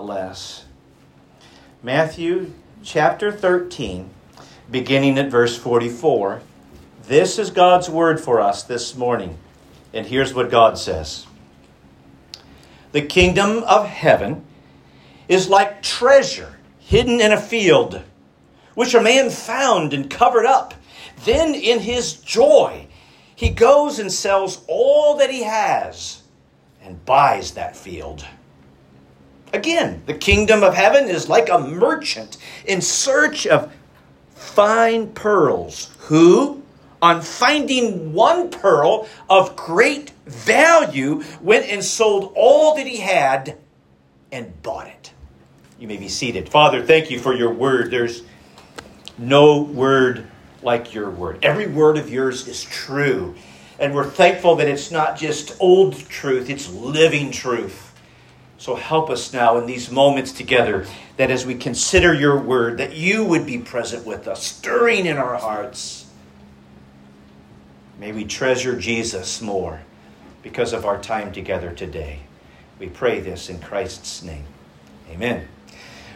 alas. Matthew chapter 13, beginning at verse 44. This is God's word for us this morning. And here's what God says The kingdom of heaven is like treasure hidden in a field, which a man found and covered up. Then, in his joy, he goes and sells all that he has and buys that field. Again, the kingdom of heaven is like a merchant in search of fine pearls, who, on finding one pearl of great value, went and sold all that he had and bought it. You may be seated. Father, thank you for your word. There's no word like your word. Every word of yours is true. And we're thankful that it's not just old truth, it's living truth. So help us now in these moments together that as we consider your word, that you would be present with us, stirring in our hearts. May we treasure Jesus more because of our time together today. We pray this in Christ's name. Amen.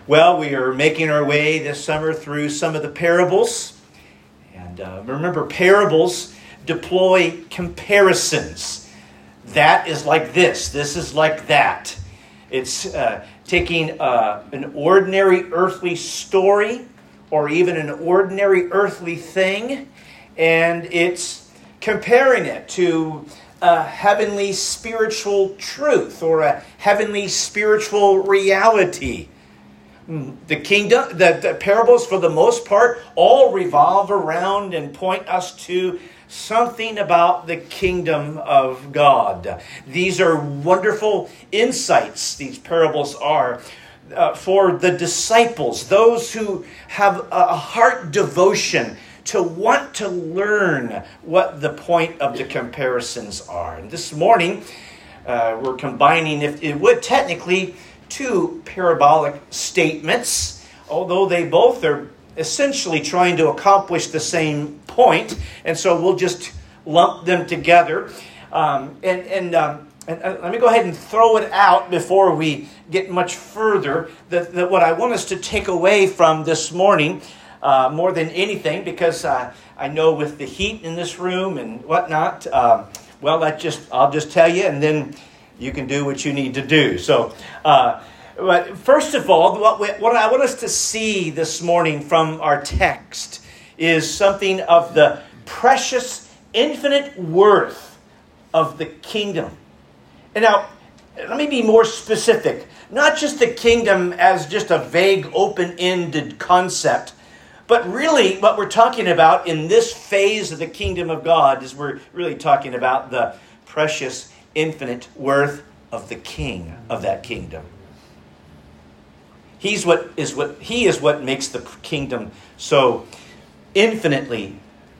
Well, we are making our way this summer through some of the parables. And uh, remember, parables deploy comparisons. That is like this, this is like that. It's uh, taking uh, an ordinary earthly story or even an ordinary earthly thing and it's comparing it to a heavenly spiritual truth or a heavenly spiritual reality. The kingdom, the, the parables, for the most part, all revolve around and point us to something about the kingdom of God. These are wonderful insights, these parables are. Uh, for the disciples, those who have a heart devotion to want to learn what the point of the comparisons are. And this morning, uh, we're combining, if it would technically, two parabolic statements, although they both are essentially trying to accomplish the same point, and so we'll just lump them together. Um, and and, um, and uh, let me go ahead and throw it out before we get much further. That, that what I want us to take away from this morning, uh, more than anything, because uh, I know with the heat in this room and whatnot, um, well, that just I'll just tell you, and then you can do what you need to do. So. Uh, but first of all, what, we, what I want us to see this morning from our text is something of the precious, infinite worth of the kingdom. And now, let me be more specific. Not just the kingdom as just a vague, open ended concept, but really what we're talking about in this phase of the kingdom of God is we're really talking about the precious, infinite worth of the king of that kingdom. He's what is what he is what makes the kingdom so infinitely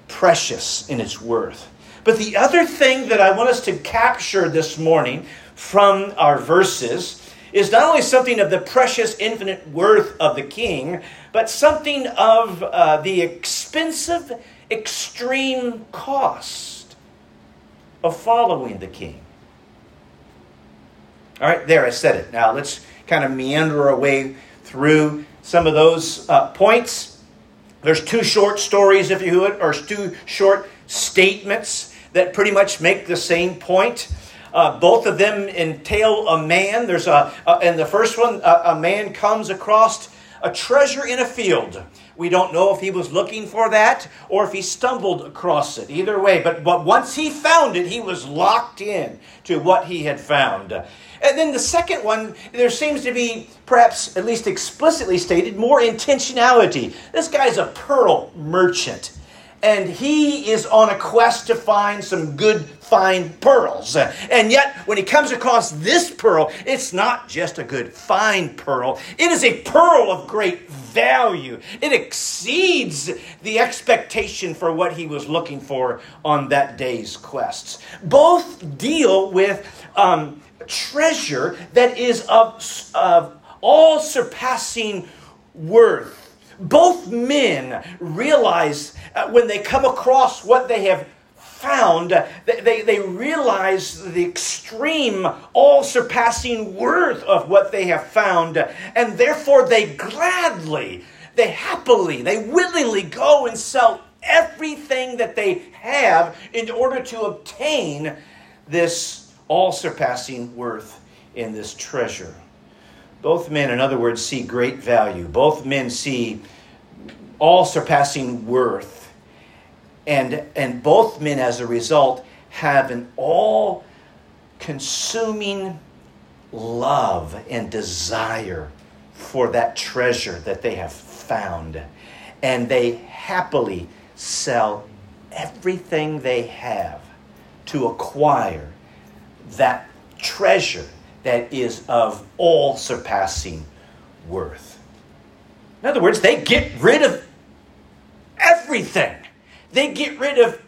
precious in its worth. But the other thing that I want us to capture this morning from our verses is not only something of the precious infinite worth of the king, but something of uh, the expensive, extreme cost of following the king. All right, there, I said it. Now let's kind of meander our way through some of those uh, points. There's two short stories, if you would, or two short statements that pretty much make the same point. Uh, both of them entail a man. There's a, uh, in the first one, a, a man comes across a treasure in a field. We don't know if he was looking for that or if he stumbled across it. Either way, but, but once he found it, he was locked in to what he had found. And then the second one, there seems to be, perhaps at least explicitly stated, more intentionality. This guy's a pearl merchant and he is on a quest to find some good, fine pearls. And yet, when he comes across this pearl, it's not just a good, fine pearl, it is a pearl of great value. It exceeds the expectation for what he was looking for on that day's quests. Both deal with um, treasure that is of, of all surpassing worth. Both men realize uh, when they come across what they have found, they, they realize the extreme, all surpassing worth of what they have found, and therefore they gladly, they happily, they willingly go and sell everything that they have in order to obtain this all surpassing worth in this treasure. Both men, in other words, see great value. Both men see all surpassing worth. And, and both men, as a result, have an all consuming love and desire for that treasure that they have found. And they happily sell everything they have to acquire that treasure that is of all surpassing worth. In other words, they get rid of everything, they get rid of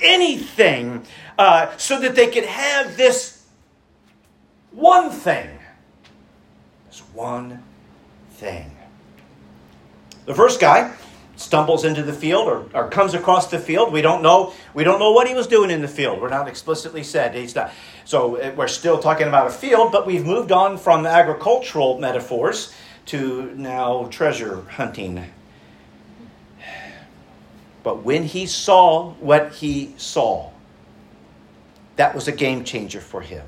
anything uh, so that they could have this one thing. This one thing. The first guy stumbles into the field or, or comes across the field. We don't know. We don't know what he was doing in the field. We're not explicitly said. He's not. So uh, we're still talking about a field, but we've moved on from agricultural metaphors to now treasure hunting. But when he saw what he saw, that was a game changer for him.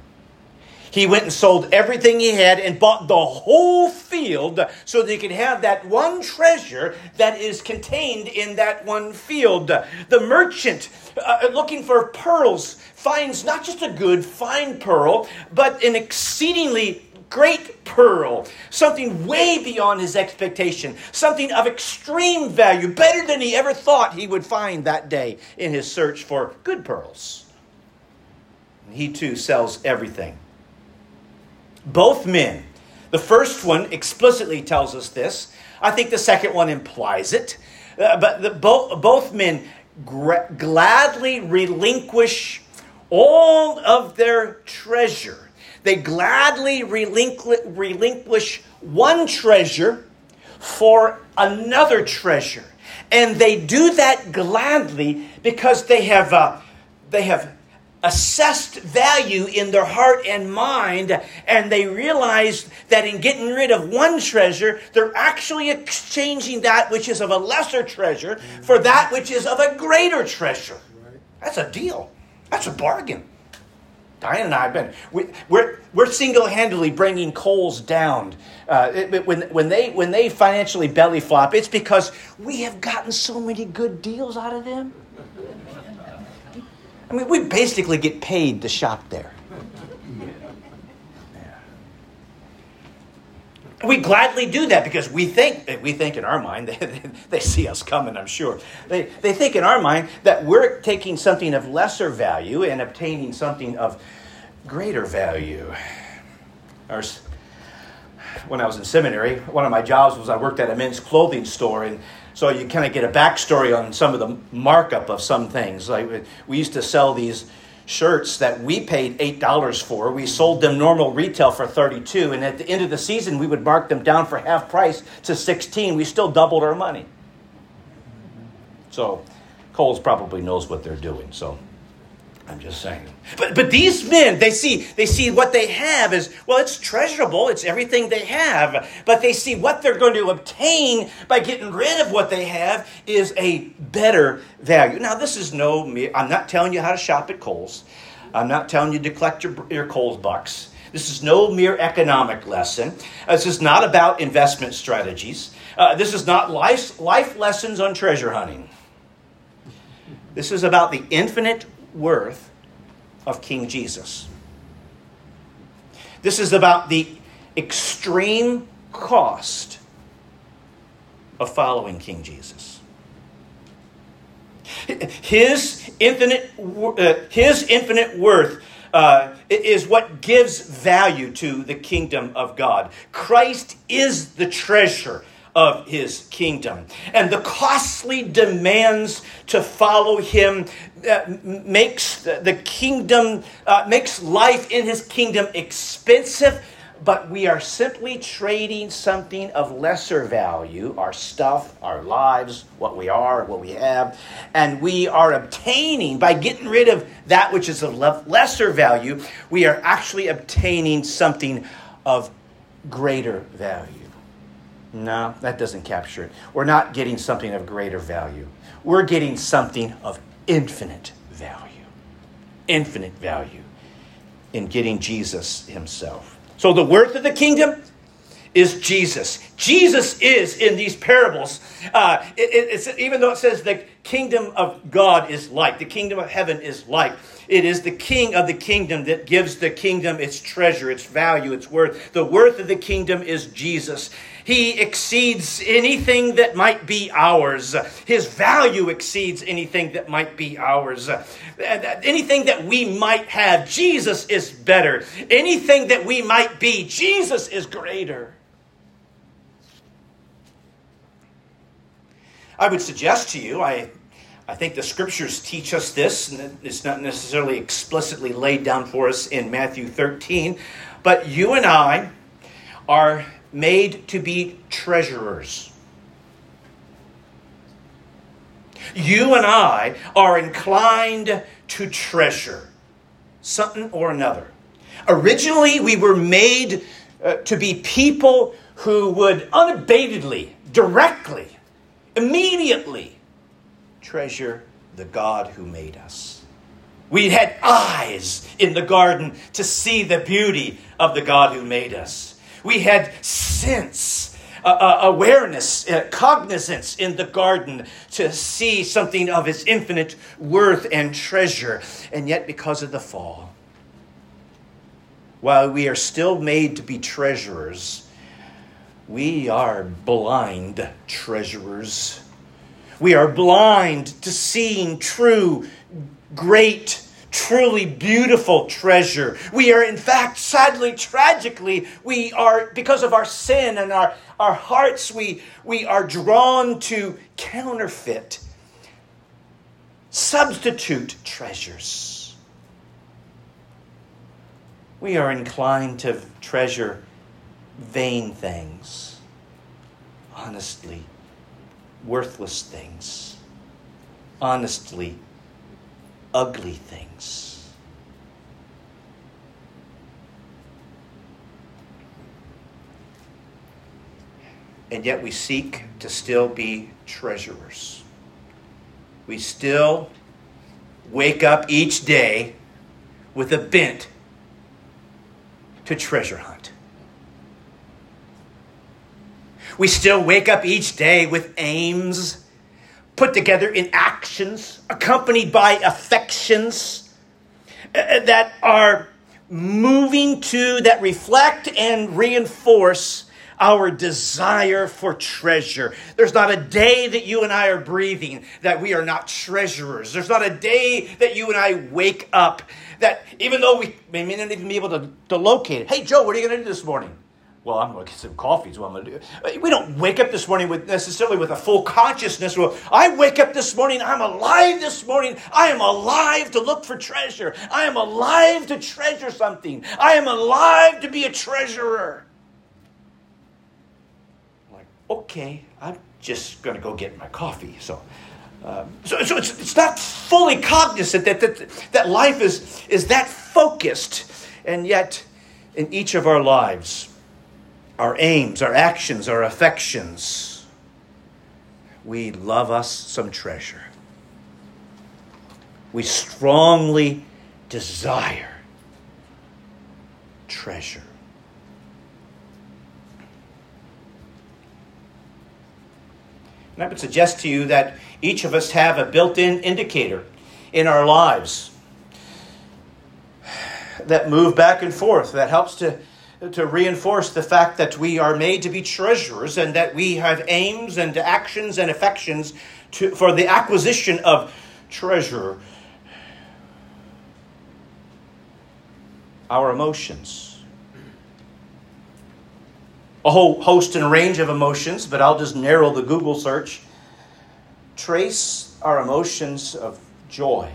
He went and sold everything he had and bought the whole field so that he could have that one treasure that is contained in that one field. The merchant, uh, looking for pearls, finds not just a good, fine pearl, but an exceedingly great pearl, something way beyond his expectation, something of extreme value, better than he ever thought he would find that day in his search for good pearls. He too sells everything both men. The first one explicitly tells us this. I think the second one implies it. Uh, but the, both, both men gladly relinquish all of their treasure. They gladly relinqu- relinquish one treasure for another treasure. And they do that gladly because they have, uh, they have assessed value in their heart and mind, and they realized that in getting rid of one treasure, they're actually exchanging that which is of a lesser treasure for that which is of a greater treasure. That's a deal. That's a bargain. Diane and I have been, we, we're, we're single handedly bringing Kohl's down. Uh, it, when, when, they, when they financially belly flop, it's because we have gotten so many good deals out of them. I mean, we basically get paid to shop there. We gladly do that because we think we think in our mind they, they see us coming. I'm sure they they think in our mind that we're taking something of lesser value and obtaining something of greater value. Our, when I was in seminary, one of my jobs was I worked at a men's clothing store, and so you kind of get a backstory on some of the markup of some things. Like we used to sell these shirts that we paid eight dollars for. We sold them normal retail for thirty-two, and at the end of the season, we would mark them down for half price to sixteen. We still doubled our money. So, Kohl's probably knows what they're doing. So. I'm just saying. But but these men, they see they see what they have is well. It's treasurable. It's everything they have. But they see what they're going to obtain by getting rid of what they have is a better value. Now, this is no. I'm not telling you how to shop at Kohl's. I'm not telling you to collect your, your Kohl's bucks. This is no mere economic lesson. This is not about investment strategies. Uh, this is not life, life lessons on treasure hunting. This is about the infinite worth of King Jesus. This is about the extreme cost of following King Jesus. His infinite, uh, his infinite worth uh, is what gives value to the kingdom of God. Christ is the treasure of his kingdom. And the costly demands to follow him uh, makes the kingdom, uh, makes life in his kingdom expensive, but we are simply trading something of lesser value our stuff, our lives, what we are, what we have and we are obtaining, by getting rid of that which is of lesser value, we are actually obtaining something of greater value. No, that doesn't capture it. We're not getting something of greater value. We're getting something of infinite value. Infinite value in getting Jesus himself. So the worth of the kingdom is Jesus. Jesus is in these parables. Uh, it, even though it says the kingdom of God is like, the kingdom of heaven is like. It is the king of the kingdom that gives the kingdom its treasure, its value, its worth. The worth of the kingdom is Jesus. He exceeds anything that might be ours. His value exceeds anything that might be ours. Uh, anything that we might have, Jesus is better. Anything that we might be, Jesus is greater. I would suggest to you, I, I think the scriptures teach us this, and it's not necessarily explicitly laid down for us in Matthew 13, but you and I are made to be treasurers. You and I are inclined to treasure something or another. Originally, we were made uh, to be people who would unabatedly, directly, immediately treasure the God who made us. We had eyes in the garden to see the beauty of the God who made us. We had sense, uh, uh, awareness, uh, cognizance in the garden to see something of its infinite worth and treasure. And yet, because of the fall, while we are still made to be treasurers, we are blind treasurers. We are blind to seeing true, great, truly beautiful treasure. We are, in fact, sadly, tragically, we are, because of our sin and our, our hearts, we, we are drawn to counterfeit, substitute treasures. We are inclined to treasure vain things, honestly, worthless things, honestly, ugly things. And yet we seek to still be treasurers. We still wake up each day with a bent to treasure hunt. We still wake up each day with aims put together in actions, accompanied by affections uh, uh, that are moving to, that reflect and reinforce our desire for treasure. There's not a day that you and I are breathing that we are not treasurers. There's not a day that you and I wake up that even though we may not even be able to, to locate it. Hey, Joe, what are you going to do this morning? Well, I'm going to get some coffee is what I'm going to do. We don't wake up this morning with necessarily with a full consciousness. Well, I wake up this morning, I'm alive this morning. I am alive to look for treasure. I am alive to treasure something. I am alive to be a treasurer. I'm like, okay, I'm just going to go get my coffee. So, um, so, so it's, it's not fully cognizant that, that, that life is, is that focused. And yet, in each of our lives, our aims, our actions, our affections. We love us some treasure. We strongly desire treasure. And I would suggest to you that each of us have a built in indicator in our lives that move back and forth, that helps to to reinforce the fact that we are made to be treasurers and that we have aims and actions and affections to, for the acquisition of treasure. Our emotions. A whole host and range of emotions, but I'll just narrow the Google search. Trace our emotions of joy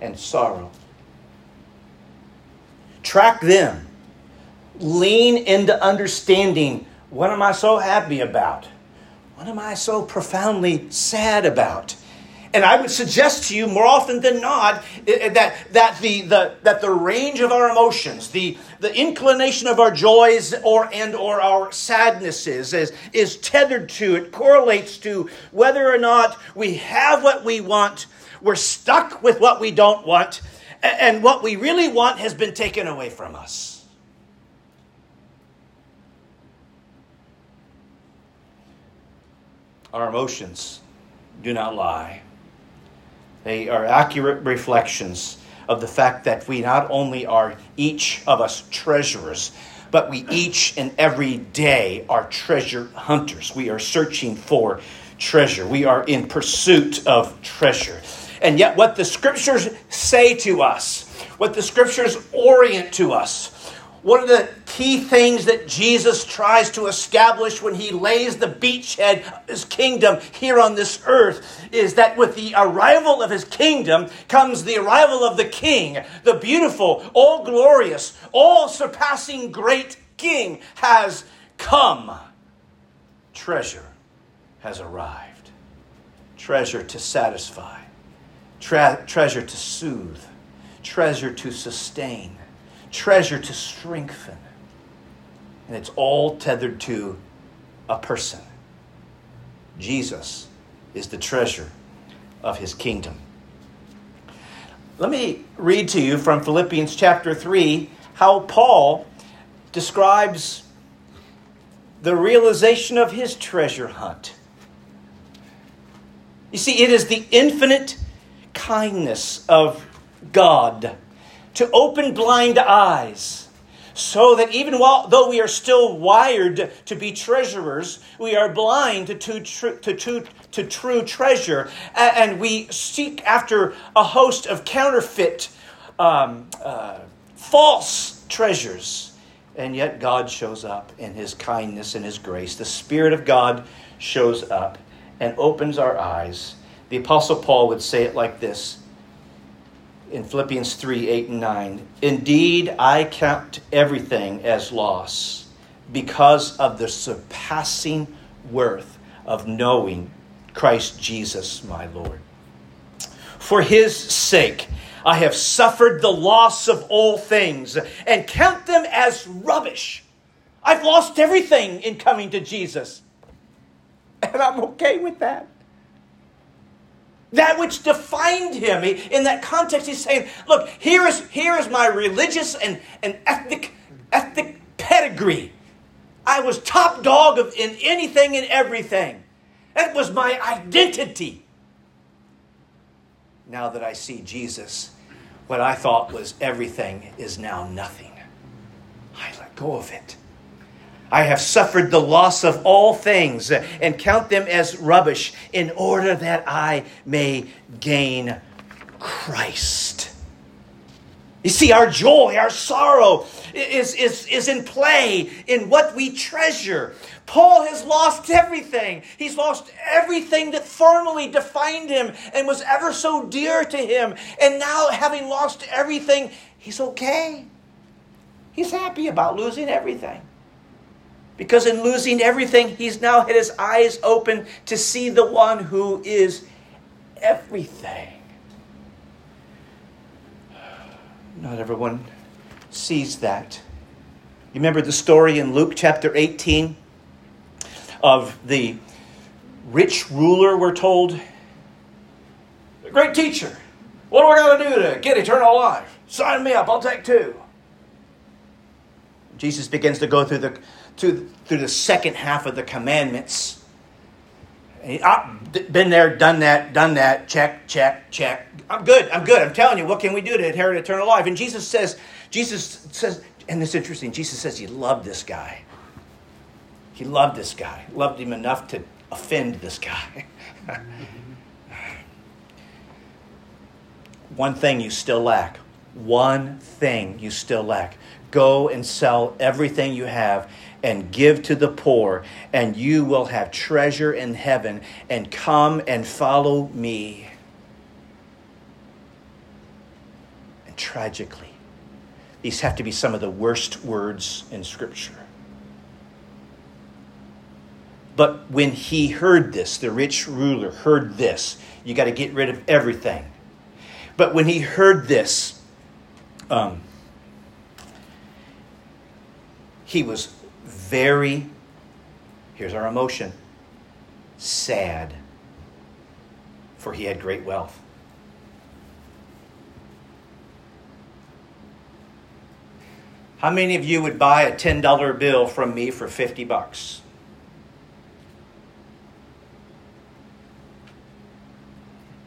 and sorrow track them lean into understanding what am I so happy about? What am I so profoundly sad about? And I would suggest to you more often than not that, that, the, the, that the range of our emotions, the, the inclination of our joys or, and or our sadnesses is, is tethered to, it correlates to whether or not we have what we want, we're stuck with what we don't want, and what we really want has been taken away from us. Our emotions do not lie. They are accurate reflections of the fact that we not only are each of us treasurers, but we each and every day are treasure hunters. We are searching for treasure. We are in pursuit of treasure. And yet, what the scriptures say to us, what the scriptures orient to us, one of the key things that Jesus tries to establish when he lays the beachhead of his kingdom here on this earth is that with the arrival of his kingdom comes the arrival of the king, the beautiful, all glorious, all surpassing great king has come. Treasure has arrived. Treasure to satisfy, Tre- treasure to soothe, treasure to sustain treasure to strengthen. And it's all tethered to a person. Jesus is the treasure of his kingdom. Let me read to you from Philippians chapter 3 how Paul describes the realization of his treasure hunt. You see, it is the infinite kindness of God to open blind eyes, so that even while, though we are still wired to be treasurers, we are blind to, to, to, to, to true treasure, and we seek after a host of counterfeit, um, uh, false treasures. And yet God shows up in His kindness and His grace. The Spirit of God shows up and opens our eyes. The Apostle Paul would say it like this in Philippians 3 8 and 9. Indeed, I count everything as loss because of the surpassing worth of knowing Christ Jesus, my Lord. For his sake, I have suffered the loss of all things and count them as rubbish. I've lost everything in coming to Jesus. And I'm okay with that that which defined him. In that context, he's saying, look, here is, here is my religious and, and ethnic, ethnic pedigree. I was top dog of, in anything and everything. That was my identity. Now that I see Jesus, what I thought was everything is now nothing. I let go of it. I have suffered the loss of all things and count them as rubbish in order that I may gain Christ. You see, our joy, our sorrow is, is, is in play in what we treasure. Paul has lost everything. He's lost everything that formerly defined him and was ever so dear to him. And now, having lost everything, he's okay. He's happy about losing everything. Because in losing everything, he's now had his eyes open to see the one who is everything. Not everyone sees that. You remember the story in Luke chapter 18 of the rich ruler, we're told? Great teacher, what do I got to do to get eternal life? Sign me up, I'll take two. Jesus begins to go through the to, through the second half of the commandments. I've ah, been there, done that, done that, check, check, check. I'm good, I'm good. I'm telling you, what can we do to inherit eternal life? And Jesus says, Jesus says, and it's interesting, Jesus says he loved this guy. He loved this guy, loved him enough to offend this guy. One thing you still lack. One thing you still lack. Go and sell everything you have and give to the poor, and you will have treasure in heaven, and come and follow me. And tragically, these have to be some of the worst words in Scripture. But when he heard this, the rich ruler heard this, you got to get rid of everything. But when he heard this, um, he was very, here's our emotion, sad, for he had great wealth. How many of you would buy a $10 bill from me for 50 bucks?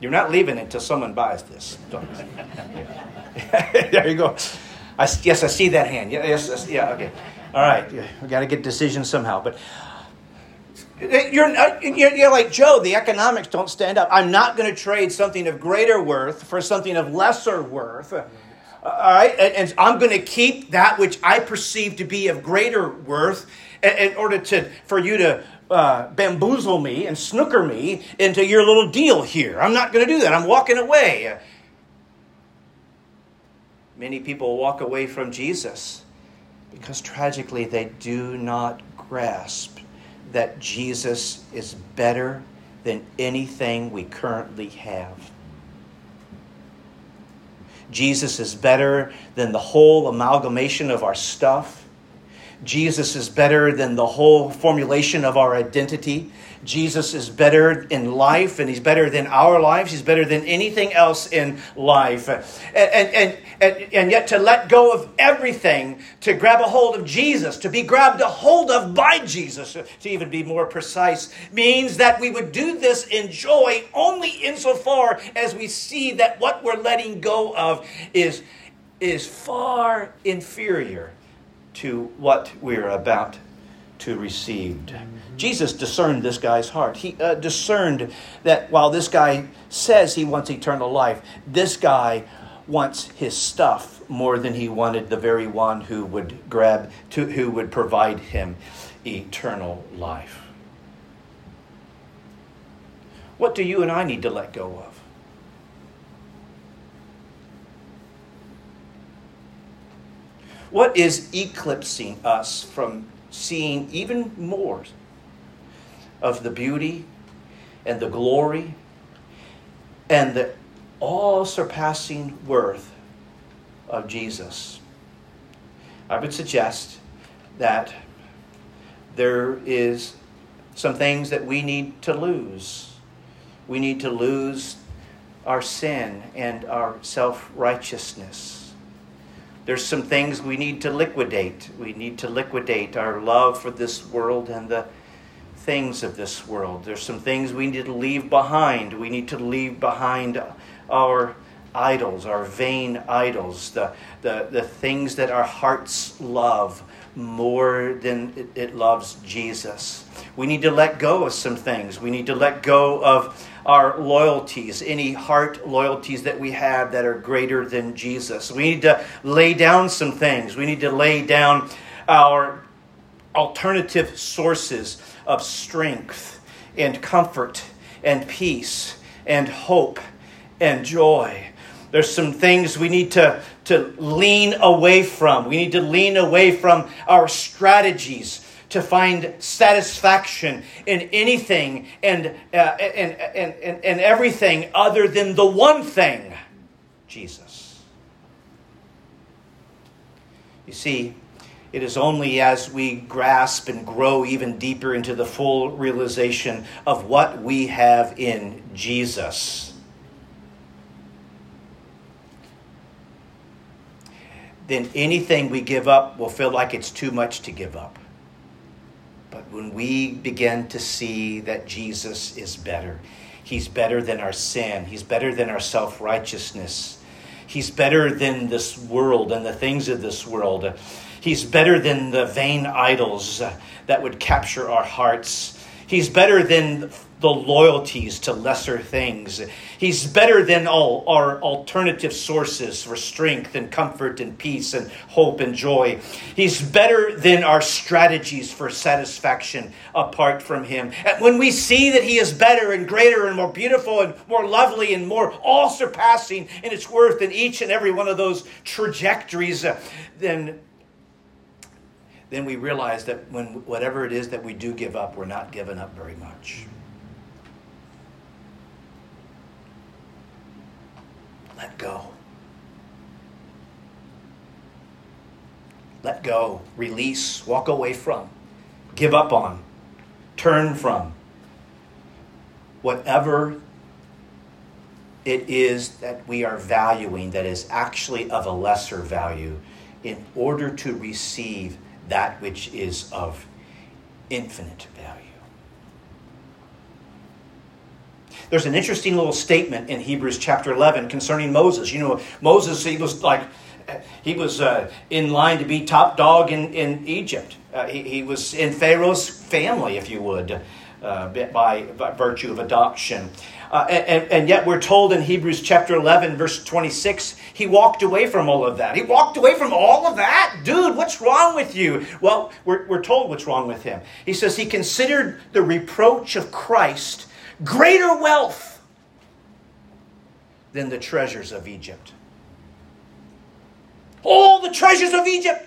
You're not leaving until someone buys this. there you go. I, yes, I see that hand. Yes, yes yeah, okay. All right, we got to get decisions somehow. But you're, you're, you're like Joe. The economics don't stand up. I'm not going to trade something of greater worth for something of lesser worth. All right, and, and I'm going to keep that which I perceive to be of greater worth in, in order to for you to uh, bamboozle me and snooker me into your little deal here. I'm not going to do that. I'm walking away. Many people walk away from Jesus because tragically they do not grasp that Jesus is better than anything we currently have. Jesus is better than the whole amalgamation of our stuff. Jesus is better than the whole formulation of our identity. Jesus is better in life and he's better than our lives. He's better than anything else in life. And, and, and, and, yet to let go of everything, to grab a hold of Jesus, to be grabbed a hold of by Jesus, to even be more precise, means that we would do this in joy only insofar as we see that what we're letting go of is, is far inferior to what we're about to receive. Jesus discerned this guy's heart. He uh, discerned that while this guy says he wants eternal life, this guy wants his stuff more than he wanted the very one who would grab to who would provide him eternal life. What do you and I need to let go of? What is eclipsing us from seeing even more of the beauty and the glory and the all surpassing worth of Jesus? I would suggest that there is some things that we need to lose. We need to lose our sin and our self righteousness there's some things we need to liquidate. We need to liquidate our love for this world and the things of this world. There's some things we need to leave behind. We need to leave behind our idols, our vain idols, the, the, the things that our hearts love more than it, it loves Jesus. We need to let go of some things. We need to let go of our loyalties, any heart loyalties that we have that are greater than Jesus. We need to lay down some things. We need to lay down our alternative sources of strength and comfort and peace and hope and joy. There's some things we need to, to lean away from. We need to lean away from our strategies to find satisfaction in anything and, uh, and, and, and, and everything other than the one thing Jesus. You see, it is only as we grasp and grow even deeper into the full realization of what we have in Jesus. Then anything we give up will feel like it's too much to give up. But when we begin to see that Jesus is better, He's better than our sin, He's better than our self righteousness, He's better than this world and the things of this world, He's better than the vain idols that would capture our hearts. He's better than the loyalties to lesser things. He's better than all our alternative sources for strength and comfort and peace and hope and joy. He's better than our strategies for satisfaction apart from Him. And when we see that He is better and greater and more beautiful and more lovely and more all surpassing in its worth than each and every one of those trajectories, uh, then then we realize that when whatever it is that we do give up, we're not giving up very much. Let go. Let go, release, walk away from, give up on, turn from. Whatever it is that we are valuing that is actually of a lesser value in order to receive that which is of infinite value. There's an interesting little statement in Hebrews chapter 11 concerning Moses. You know, Moses, he was like, he was uh, in line to be top dog in, in Egypt. Uh, he, he, was in Pharaoh's family, if you would, uh, by, by virtue of adoption. Uh, and, and, yet we're told in Hebrews chapter 11, verse 26, he walked away from all of that. He walked away from all of that? Dude, what's wrong with you? Well, we're, we're told what's wrong with him. He says he considered the reproach of Christ greater wealth than the treasures of Egypt. All the treasures of Egypt.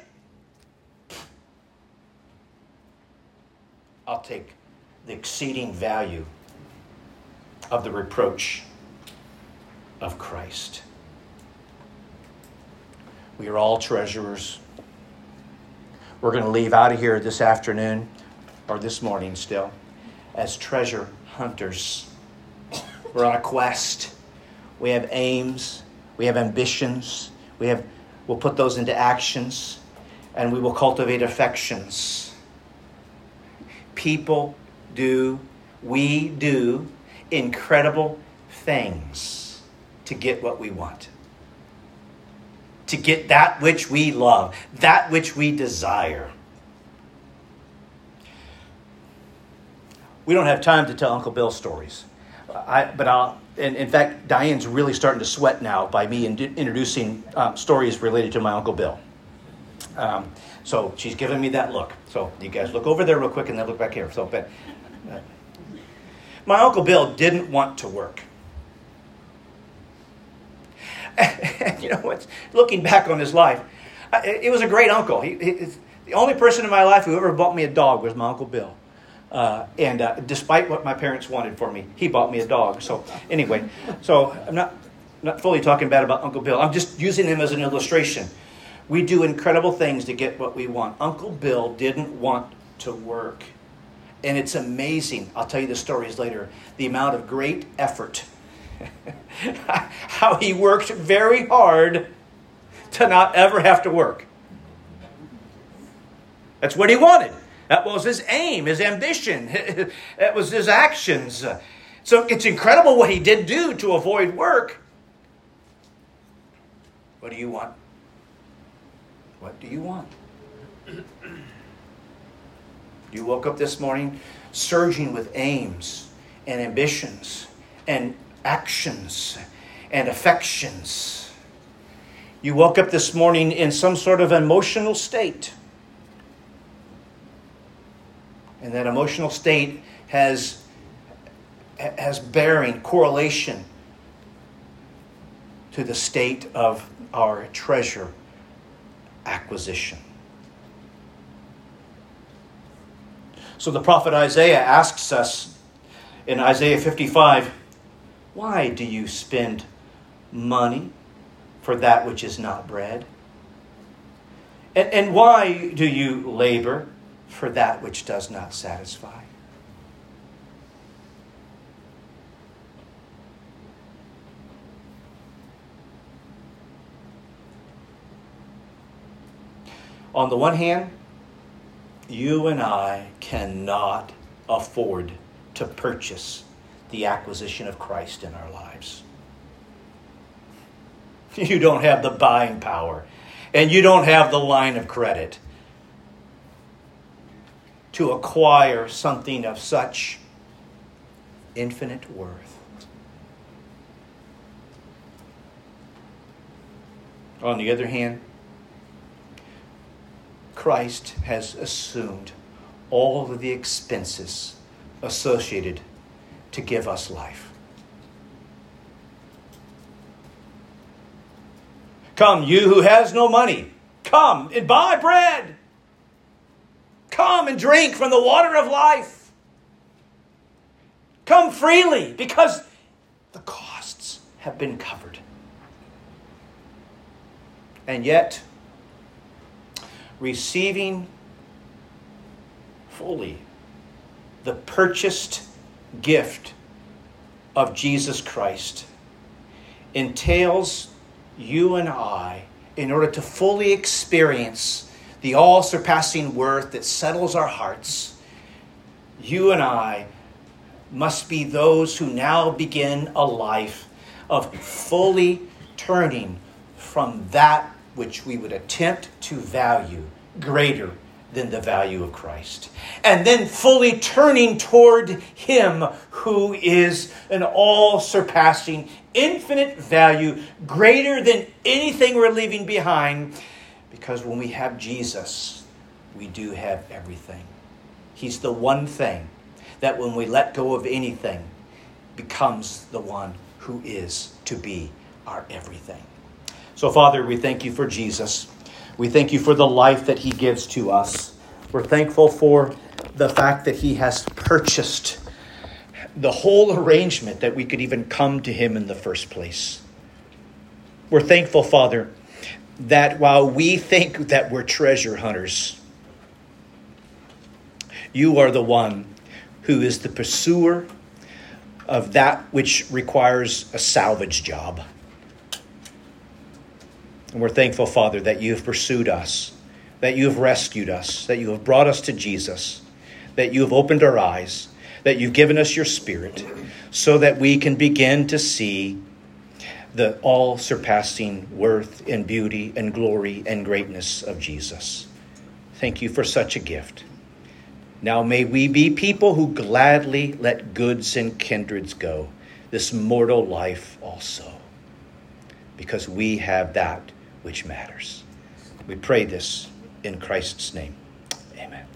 I'll take the exceeding value of the reproach of Christ. We are all treasurers. We're going to leave out of here this afternoon or this morning still as treasure hunters. We're on a quest. We have aims, we have ambitions, we have we'll put those into actions and we will cultivate affections. People do, we do incredible things to get what we want. To get that which we love, that which we desire. We don't have time to tell Uncle Bill stories. I, but I'll, in, in fact, Diane's really starting to sweat now by me in, introducing um, stories related to my Uncle Bill. Um, so she's giving me that look. So you guys look over there real quick and then look back here. So, but, uh, my Uncle Bill didn't want to work. you know what? Looking back on his life, it was a great uncle. He, he, the only person in my life who ever bought me a dog was my Uncle Bill. Uh, and uh, despite what my parents wanted for me, he bought me a dog. So anyway, so I'm not not fully talking bad about Uncle Bill. I'm just using him as an illustration. We do incredible things to get what we want. Uncle Bill didn't want to work. And it's amazing, I'll tell you the stories later, the amount of great effort. How he worked very hard to not ever have to work. That's what he wanted. That was his aim, his ambition. that was his actions. So it's incredible what he did do to avoid work. What do you want? What do you want? You woke up this morning surging with aims and ambitions and actions and affections. You woke up this morning in some sort of emotional state. And that emotional state has, has bearing, correlation to the state of our treasure acquisition. So the prophet Isaiah asks us in Isaiah 55 Why do you spend money for that which is not bread? And, and why do you labor for that which does not satisfy? On the one hand, you and I cannot afford to purchase the acquisition of Christ in our lives. You don't have the buying power, and you don't have the line of credit. To acquire something of such infinite worth. On the other hand, Christ has assumed all of the expenses associated to give us life. Come, you who has no money, come and buy bread. Come and drink from the water of life. Come freely because the costs have been covered. And yet, receiving fully the purchased gift of Jesus Christ entails you and I, in order to fully experience the all surpassing worth that settles our hearts, you and I must be those who now begin a life of fully turning from that which we would attempt to value greater than the value of Christ. And then fully turning toward Him who is an all surpassing, infinite value, greater than anything we're leaving behind. Because when we have Jesus, we do have everything. He's the one thing that when we let go of anything, becomes the one who is to be our everything. So, Father, we thank you for Jesus. We thank you for the life that he gives to us. We're thankful for the fact that he has purchased the whole arrangement that we could even come to him in the first place. We're thankful, Father, that while we think that we're treasure hunters, you are the one who is the pursuer of that which requires a salvage job. And we're thankful, Father, that you have pursued us, that you have rescued us, that you have brought us to Jesus, that you have opened our eyes, that you've given us your Spirit, so that we can begin to see the all surpassing worth and beauty and glory and greatness of Jesus. Thank you for such a gift. Now may we be people who gladly let goods and kindreds go, this mortal life also, because we have that which matters. We pray this in Christ's name.